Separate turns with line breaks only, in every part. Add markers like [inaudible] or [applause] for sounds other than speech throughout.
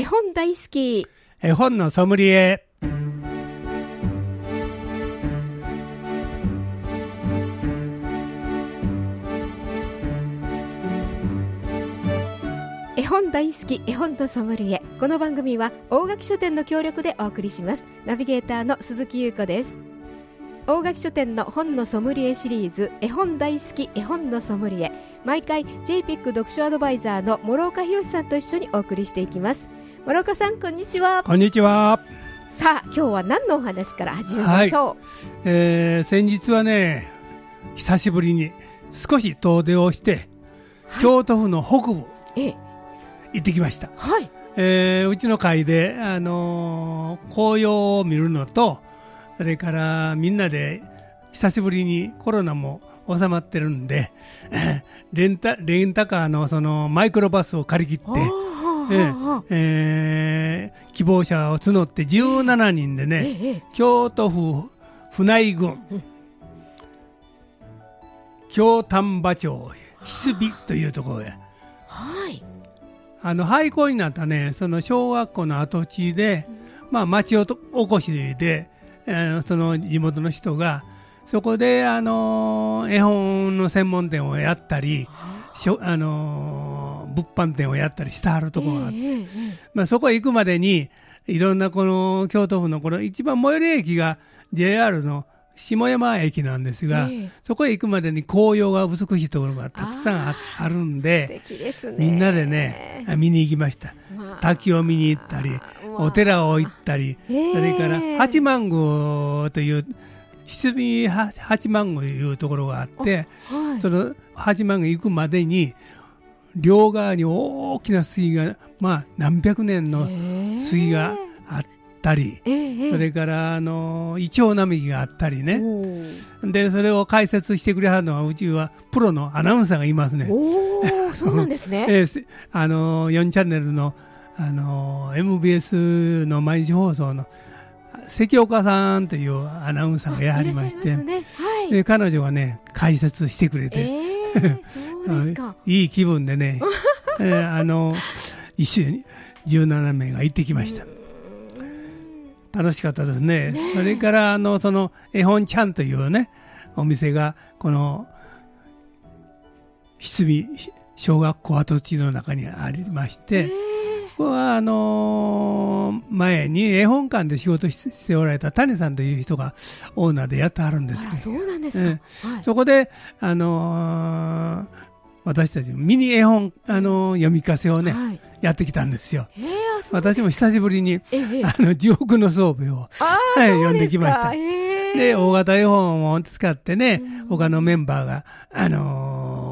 絵本大好き。
絵本のソムリエ。
絵本大好き絵本とソムリエ。この番組は大垣書店の協力でお送りします。ナビゲーターの鈴木優子です。大垣書店の本のソムリエシリーズ絵本大好き絵本のソムリエ。毎回 JPIC 読書アドバイザーの諸岡博さんと一緒にお送りしていきます諸岡さんこんにちは。
こんにちは。
さあ今日は何のお話から始めましょう、
えー、先日はね、久しぶりに少し遠出をして、京都府の北部
ええ。
行ってきました。
はい。
えーうちの会で、あのー紅葉を見るのと、それからみんなで久しぶりにコロナも収まってるんで、[laughs] レンタレンタカーのそのマイクロバスを借り切って、え希望者を募って17人でね、
ええ
京都府船井郡、京丹波町菱美というところへ。
はい。
あの廃校になったねその小学校の跡地で、まあ、町おこしで、えーその地元の人がそこで、あのー絵本の専門店をやったり、しょあのー物販店をやったりしてはるところがあって。
ええええ
まあ、そこへ行くまでにいろんなこの京都府のこの一番最寄り駅が JR の下山駅なんですが、
ええ。
そこへ行くまでに紅葉が美しいところがたくさんああるんで
ね。
みんなでね見に行きました。
まあ。
滝を見に行ったり
まあ。
お寺を行ったり
ええ。
それから八幡宮という七味八幡宮というところがあって
はい。
その八幡宮行くまでに両側に大きな水がまあ何百年の水があったり、
ええええ。
それからあのイチョウ並木があったりね、でそれを解説してくれはるのはうちはプロのアナウンサーがいますね。
そうなんですね。[laughs]
えーせあの4チャンネルのあの MBS の毎日放送の関岡さんというアナウンサーがやはりまして
ね。はい。
で彼女がね解説してくれて、
ええそうですか。[laughs]
いい気分でね、[laughs] えーあの一緒に17名が行ってきました。楽しかったですね。それからあのその絵本ちゃんというねお店がこのひ美小学校跡地の中にありまして、ここはあのー前に絵本館で仕事ししておられた谷さんという人がオーナーでやってはるんですけど
そうなんですか。
え
はい。
そこで、あのー私たちミニ絵本、あのー読み聞かせをね、
はい。
やってきたんですよ。私も久しぶりに、
ええ
あの、地獄の装備を、は [laughs] い読んできましたで、大型絵本を使ってね
うん、
他のメンバーが、あのー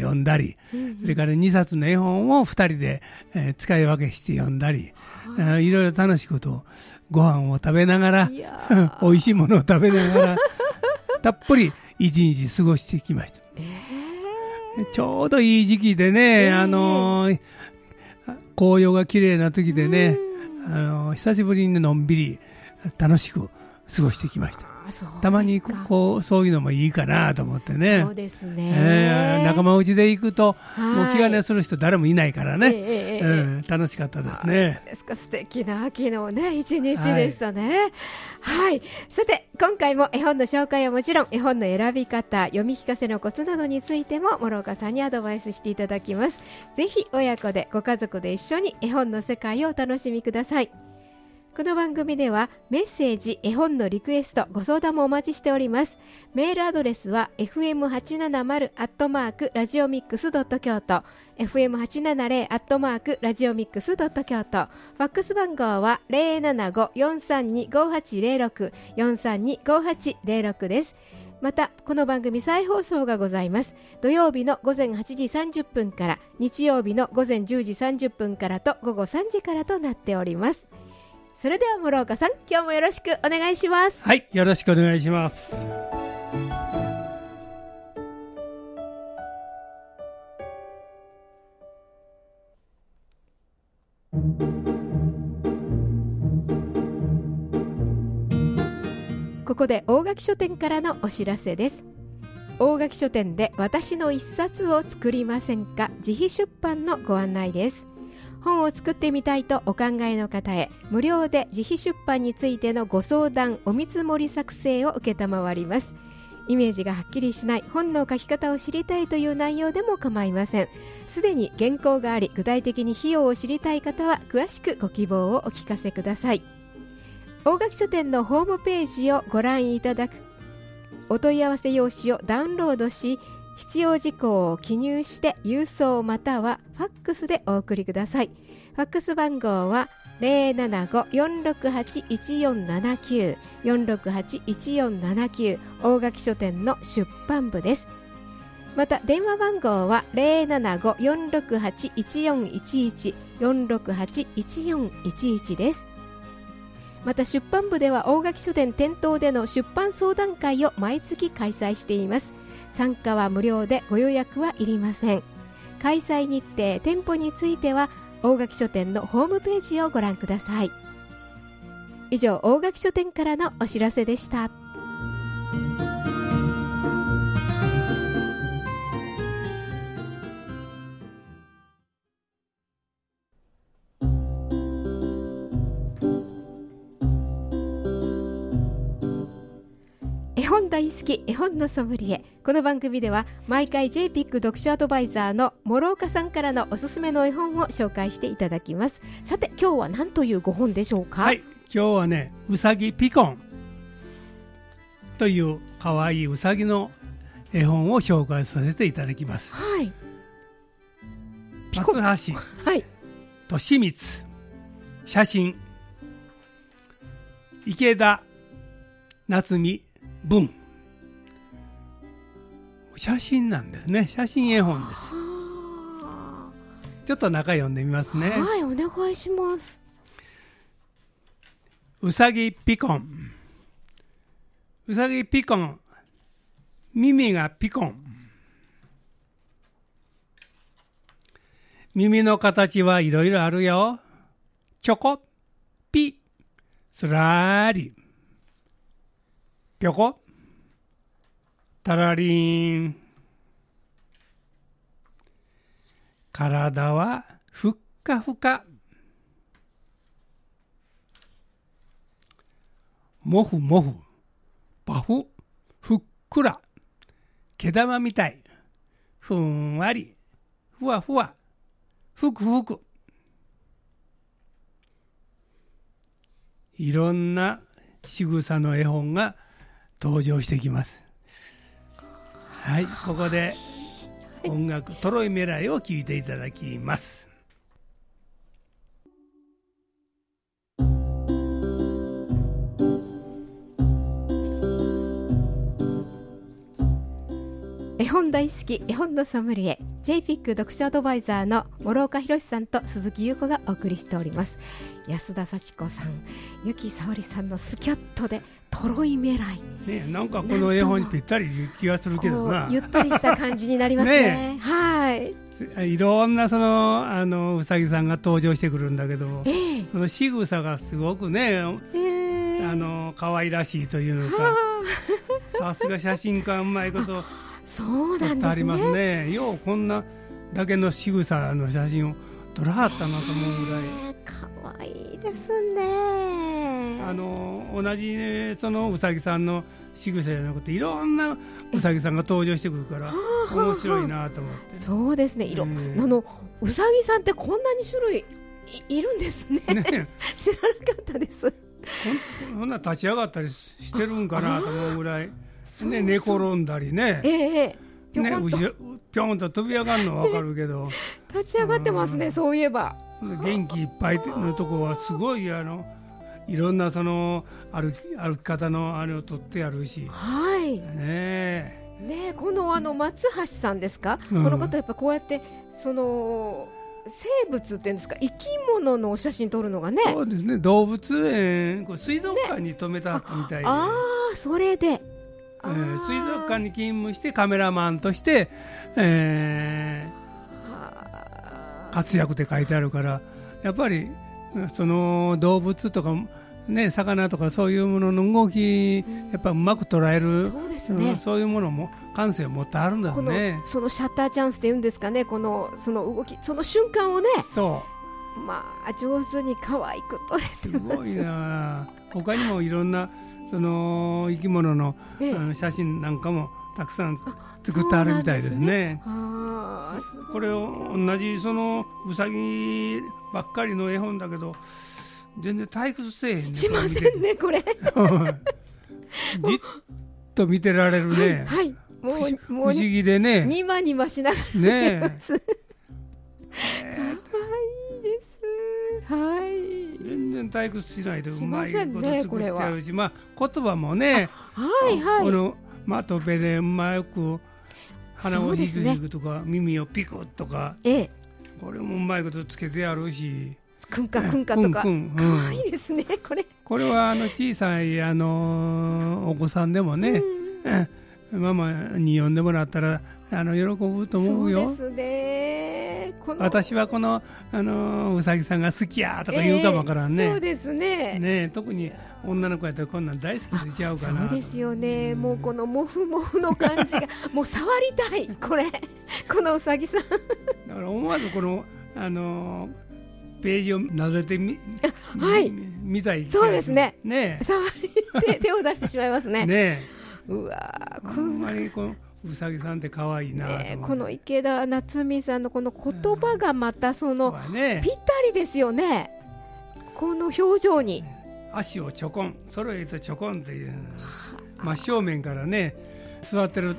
読んだり、
うん
それから2冊の絵本を2人で、えー使い分けして読んだり、あーいろいろ楽しいことを、ご飯を食べながら [laughs] 美味しいものを食べながら、[laughs] たっぷり一日過ごしてきました。ちょうどいい時期でね、
え
あのー紅葉が綺麗な時でね、あのー久しぶりにのんびり楽しく過ごしてきました。たまにここうそういうのもいいかなと思ってね。
そう。ですね。
えー仲間内で行くと、
はい。
もう気兼ねする人誰もいないからね、
ええええええ。
うん楽しかったですね。
ですか。素敵な秋のね一日でしたね。はい、さて今回も絵本の紹介はもちろん絵本の選び方読み聞かせのコツなどについても諸岡さんにアドバイスしていただきます。ぜひ親子でご家族で一緒に絵本の世界をお楽しみくださいこの番組ではメッセージ、絵本のリクエスト、ご相談もお待ちしております。メールアドレスは fm870 アットマークラジオミックスドット京都 fm870 アットマークラジオミックスドット京都ファックス番号は075-432-5806 432-5806です。また、この番組再放送がございます。土曜日の午前8時30分から、日曜日の午前10時30分からと午後3時からとなっております。それでは諸岡さん、今日もよろしくお願いします。
はい、よろしくお願いします。
ここで大垣書店からのお知らせです大垣書店で私の一冊を作りませんか自費出版のご案内です本を作ってみたいとお考えの方へ無料で自費出版についてのご相談お見積もり作成を承ります。イメージがはっきりしない本の書き方を知りたいという内容でも構いません。すでに原稿があり具体的に費用を知りたい方は詳しくご希望をお聞かせください。大垣書店のホームページをご覧いただく。お問い合わせ用紙をダウンロードし必要事項を記入して郵送またはファックスでお送りください。ファックス番号は075-468-1479 468-1479大垣書店の出版部です。また電話番号は075-468-1411 468-1411です。また出版部では大垣書店店頭での出版相談会を毎月開催しています。参加は無料でご予約はいりません。開催日程店舗については大垣書店のホームページをご覧ください。以上大垣書店からのお知らせでした。好き絵本のソムリエ。この番組では毎回 JPIC 読書アドバイザーの諸岡さんからのおすすめの絵本を紹介していただきます。さて今日は何というご本でしょうか？
はい。今日はねうさぎピコンというかわいいうさぎの絵本を紹介させていただきます。
はい。
松橋
はい。
利光写真池田夏美文写真なんですね。写真絵本です。
は
ちょっと中読んでみますね。
あはいお願いします。
うさぎピコン。うさぎピコン。耳がピコン。耳の形はいろいろあるよ。ちょこピ。すらーりぴょこたらりーん体はふっかふか。もふもふ。パフ。ふっくら。毛玉みたい。ふんわり。ふわふわ。ふくふく。いろんな仕草の絵本が登場してきます。はい [laughs] ここで音楽「トロイメライ」を聴いていただきます
本大好き絵本のソムリエ JPIC 読書アドバイザーの諸岡博さんと鈴木優子がお送りしております。安田幸子さん由紀沙織さんのスキャットでトロイメライ
ねなんかこの絵本にぴったり気がするけどな。
ゆったりした感じになりますね。[laughs]
ね
はい。
いろんなそのあのうさぎさんが登場してくるんだけど
ええ。
その仕草がすごくね
ええ。
あの可愛らしいというの
は
か
あ。[laughs]
さすが写真家うまいこと
そう
撮
なんです
ってあります
ね。
ねようこんなだけの仕草の写真を撮らはったなと思うぐらい。
ええかわいいですね。
あの同じ、ね、そのうさぎさんの仕草じゃなくていろんなうさぎさんが登場してくるから面白いなと思って、
そうですね。色、
うん。
あのうさぎさんってこんなに種類いいるんですね。
ね、[laughs]
知らなかったです。
ほんそんな立ち上がったりしてるんかなと思うぐらい、ね、寝転んだりね。
ええええ。ぴょんと。
うしぴょんと飛び上がるのは分かるけど。[laughs]
立ち上がってますね、
うん。
そういえば。
元気いっぱいのとこはすごいあのいろんなその歩き歩き方のあれを取ってあるし。
はい。
ねえ。
ねこのあの松橋さんですか、
うん。
この方やっぱこうやってその生物っていうんですか？生き物のお写真撮るのがね。
そうですね。動物園これ水族館に泊めたみたいで、
ああそれで、
えー水族館に勤務してカメラマンとして、えー活躍って書いてあるからやっぱりその動物とか、ね、魚とかそういうものの動きやっぱうまく捉える
そうです
うん
ね、
そういうものも感性を持ってあるんだ
この
ね。
そのシャッターチャンスっていうんですかね。このその動きその瞬間をね。
そ
まあ上手に可愛く撮れて
す。ごいな他にもいろんなその生き物のあ
え。え
の写真なんかもたくさん作ってあるみたいですね。
ああ
これを同じそのうさぎばっかりの絵本だけど全然退屈せえへんね
しませんねこれ、[laughs]
じっと見てられるね、
はい、はい、もう
不
もう
思議でね。
にまにましながら
ね
す可愛いです。はい
全然退屈しないでう
し
まいこと作ってあるし、まあ言葉もね
はいはい。
このまとぺでうまく鼻をひくひくとか、耳をピクッとか
ええ。
これもうまいことつけてあるし。
くんかくんかとか。
くんくん
可愛いですねこれ。
これはあの小さいあのお子さんでもね、えママに呼んでもらったらあの喜ぶと思うよ。
そうですね。
私はこのあのうさぎさんが好きやとか言うかもわからんね。
ええそうですね。
ね特に女の子やったらこんなん大好きでちゃうかな。
そうですよね、もうこのモフモフの感じが [laughs] もう触りたいこれ。このうさぎさん。
だから思わずこのあのページをなぜてみ、
はい。
み見たい。
そうですね。
ね
触り手手を出してしまいますね。
ね
うわこの
んまにこのうさぎさんって可愛いな
ねこの池田夏美さんのこの言葉がまたそのぴったりですよね。この表情に。
足をちょこん。揃えてちょこんっていう。真正面からね座ってる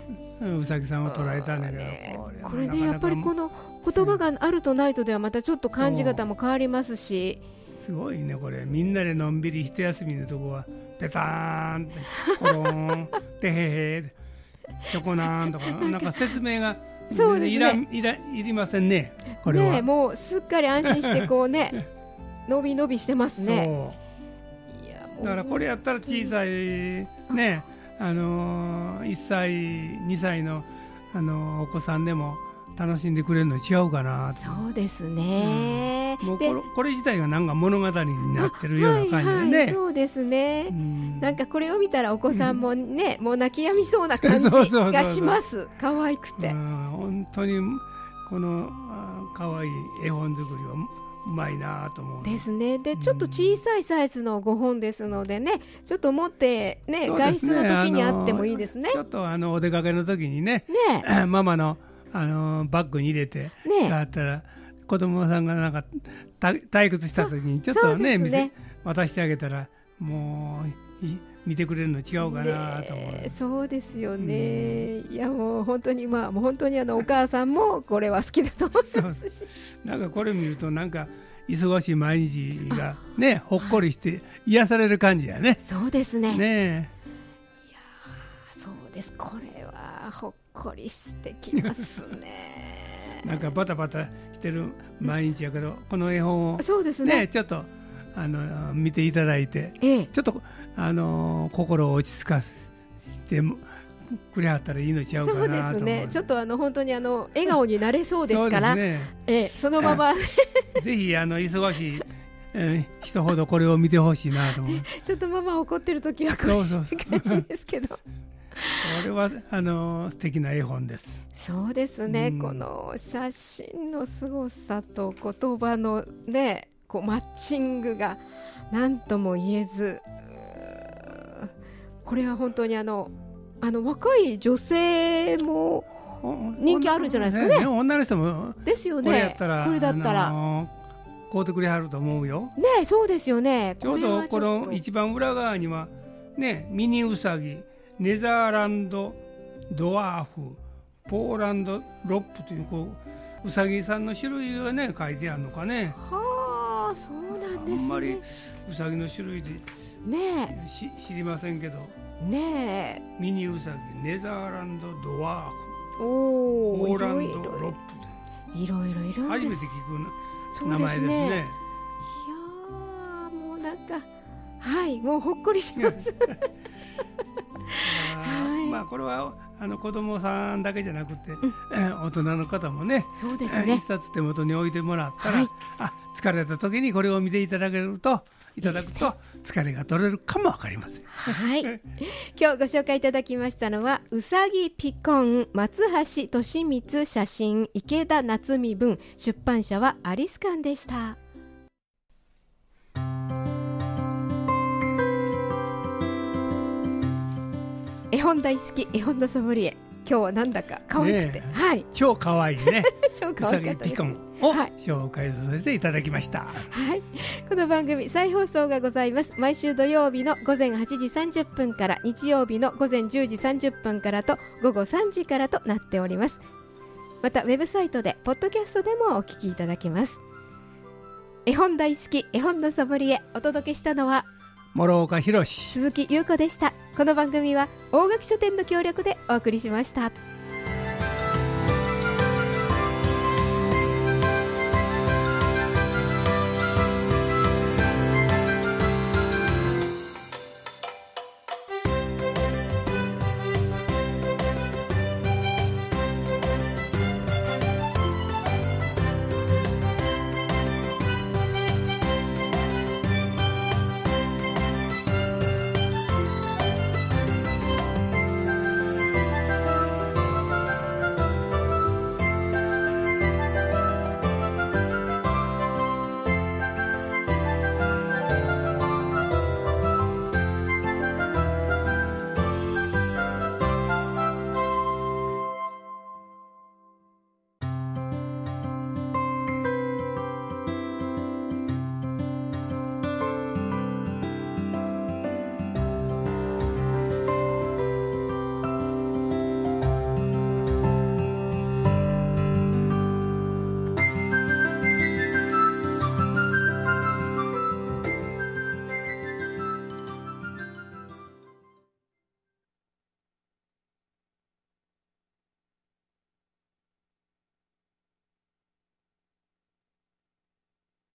うさぎさんを捉えたんだけど、
ね
は
これねやっぱりこの言葉があるとないとではまたちょっと感じ方も変わりますし。
すごいねこれ。みんなでのんびり一休みのとこはペターンってコロンてへへチョコなんとかなんか説明が
そうですね。
いらんいらいりませんねこれは、
ねもうすっかり安心してこうね [laughs] 伸び伸びしてますね。
そう。
いやもう。
だからこれやったら小さいねあのー、1歳2歳の、あのーお子さんでも楽しんでくれるの違うかなと。
そうですね、で
もうこれこれ自体がなんか物語になってるような感じで
はいはい、
ね。
そうですね、
うん。
なんかこれを見たらお子さんもね、もう泣き止みそうな感じがします。可愛くて、
うん。本当にこのあ可愛い絵本作りはうまいなと思う。
ですね。でちょっと小さいサイズの5本ですのでねちょっと持ってね
ね。
外出の時にあってもいいですね。
ちょっとあのお出かけの時にね、
ね [clears throat]
ママのあのバッグに入れて
ね。
があったら子供さんがなんかた退屈した時にちょっとね
ね。
見せ渡してあげたらもうい見てくれるの違うかなと思う。
ねそうですよね、いやもう本当にまあもう本当にあのお母さんもこれは好きだと思いますし。
なんかこれ見るとなんか忙しい毎日がねほっこりして癒される感じやね。
そうですね。
ね
そうです。これはほっこりしてきますね。
え [laughs] なんかバタバタしてる毎日やけどこの絵本を
そうですね。
ねちょっとあの見ていただいて
ええ。
ちょっとあの心を落ち着かせてもくれはったらいいのちゃうか
そうで。すね。ちょっとあの本当にあの笑顔になれそうですから
そうです
ええそのまま。
ね、ぜひあの忙しい、えー人ほどこれを見てほしいなと思う。[laughs]
ちょっとママ怒ってる時はこ
そうそう。
感じですけど
これはあの素敵な絵本です。
そうですね、
うん。
この写真の凄さと言葉のねこうマッチングが何とも言えずこれは本当にあのあの若い女性も人気あるんじゃないですかね。
女の人も
ですよ
これや
ね
ったら、
これだったら、
あのー買うてくれはると思うよ。
ねそうですよね。
ちょうどこの一番裏側にはねミニウサギ、ネザーランドドワーフ、ポーランドロップというこうウサギさんの種類がね書いてあるのかね。
はあそうなん
あ
です
んまり
ね
ウサギの種類で
ね
し知りませんけど、
え。ね
ミニウサギ、ネザーランドドワーフ、
えおお
ポーランド
いろいろ
ロップ
いろいろいるん
初めて聞く名前ですね。
いやーもうなんかはいもうほっこりします。
あ [laughs]
はい。
ーまあこれはあの子供さんだけじゃなくて、[laughs] 大人の方もね
そうですね。
一冊手元に置いてもらったら、
はい。
あ疲れた時にこれを見ていただけるといただくと疲れが取れるかもわかりません。
はい。[laughs] 今日ご紹介いただきましたのはうさぎピコン松橋利光写真池田夏美文出版社はアリスカンでした本大好き絵本のソムリエ。今日はなんだか可愛くて、
ねえ。
はい。
超可愛いね。[laughs]
超
う
可
さ
愛かったです。
ぎピコンを
はい。
紹介させていただきました。
はい、この番組再放送がございます。毎週土曜日の午前8時30分から日曜日の午前10時30分からと午後3時からとなっております。またウェブサイトでポッドキャストでもお聞きいただけます。絵本大好き絵本のソムリエお届けしたのは
諸岡博史
鈴木優子でしたこの番組は大垣書店の協力でお送りしました。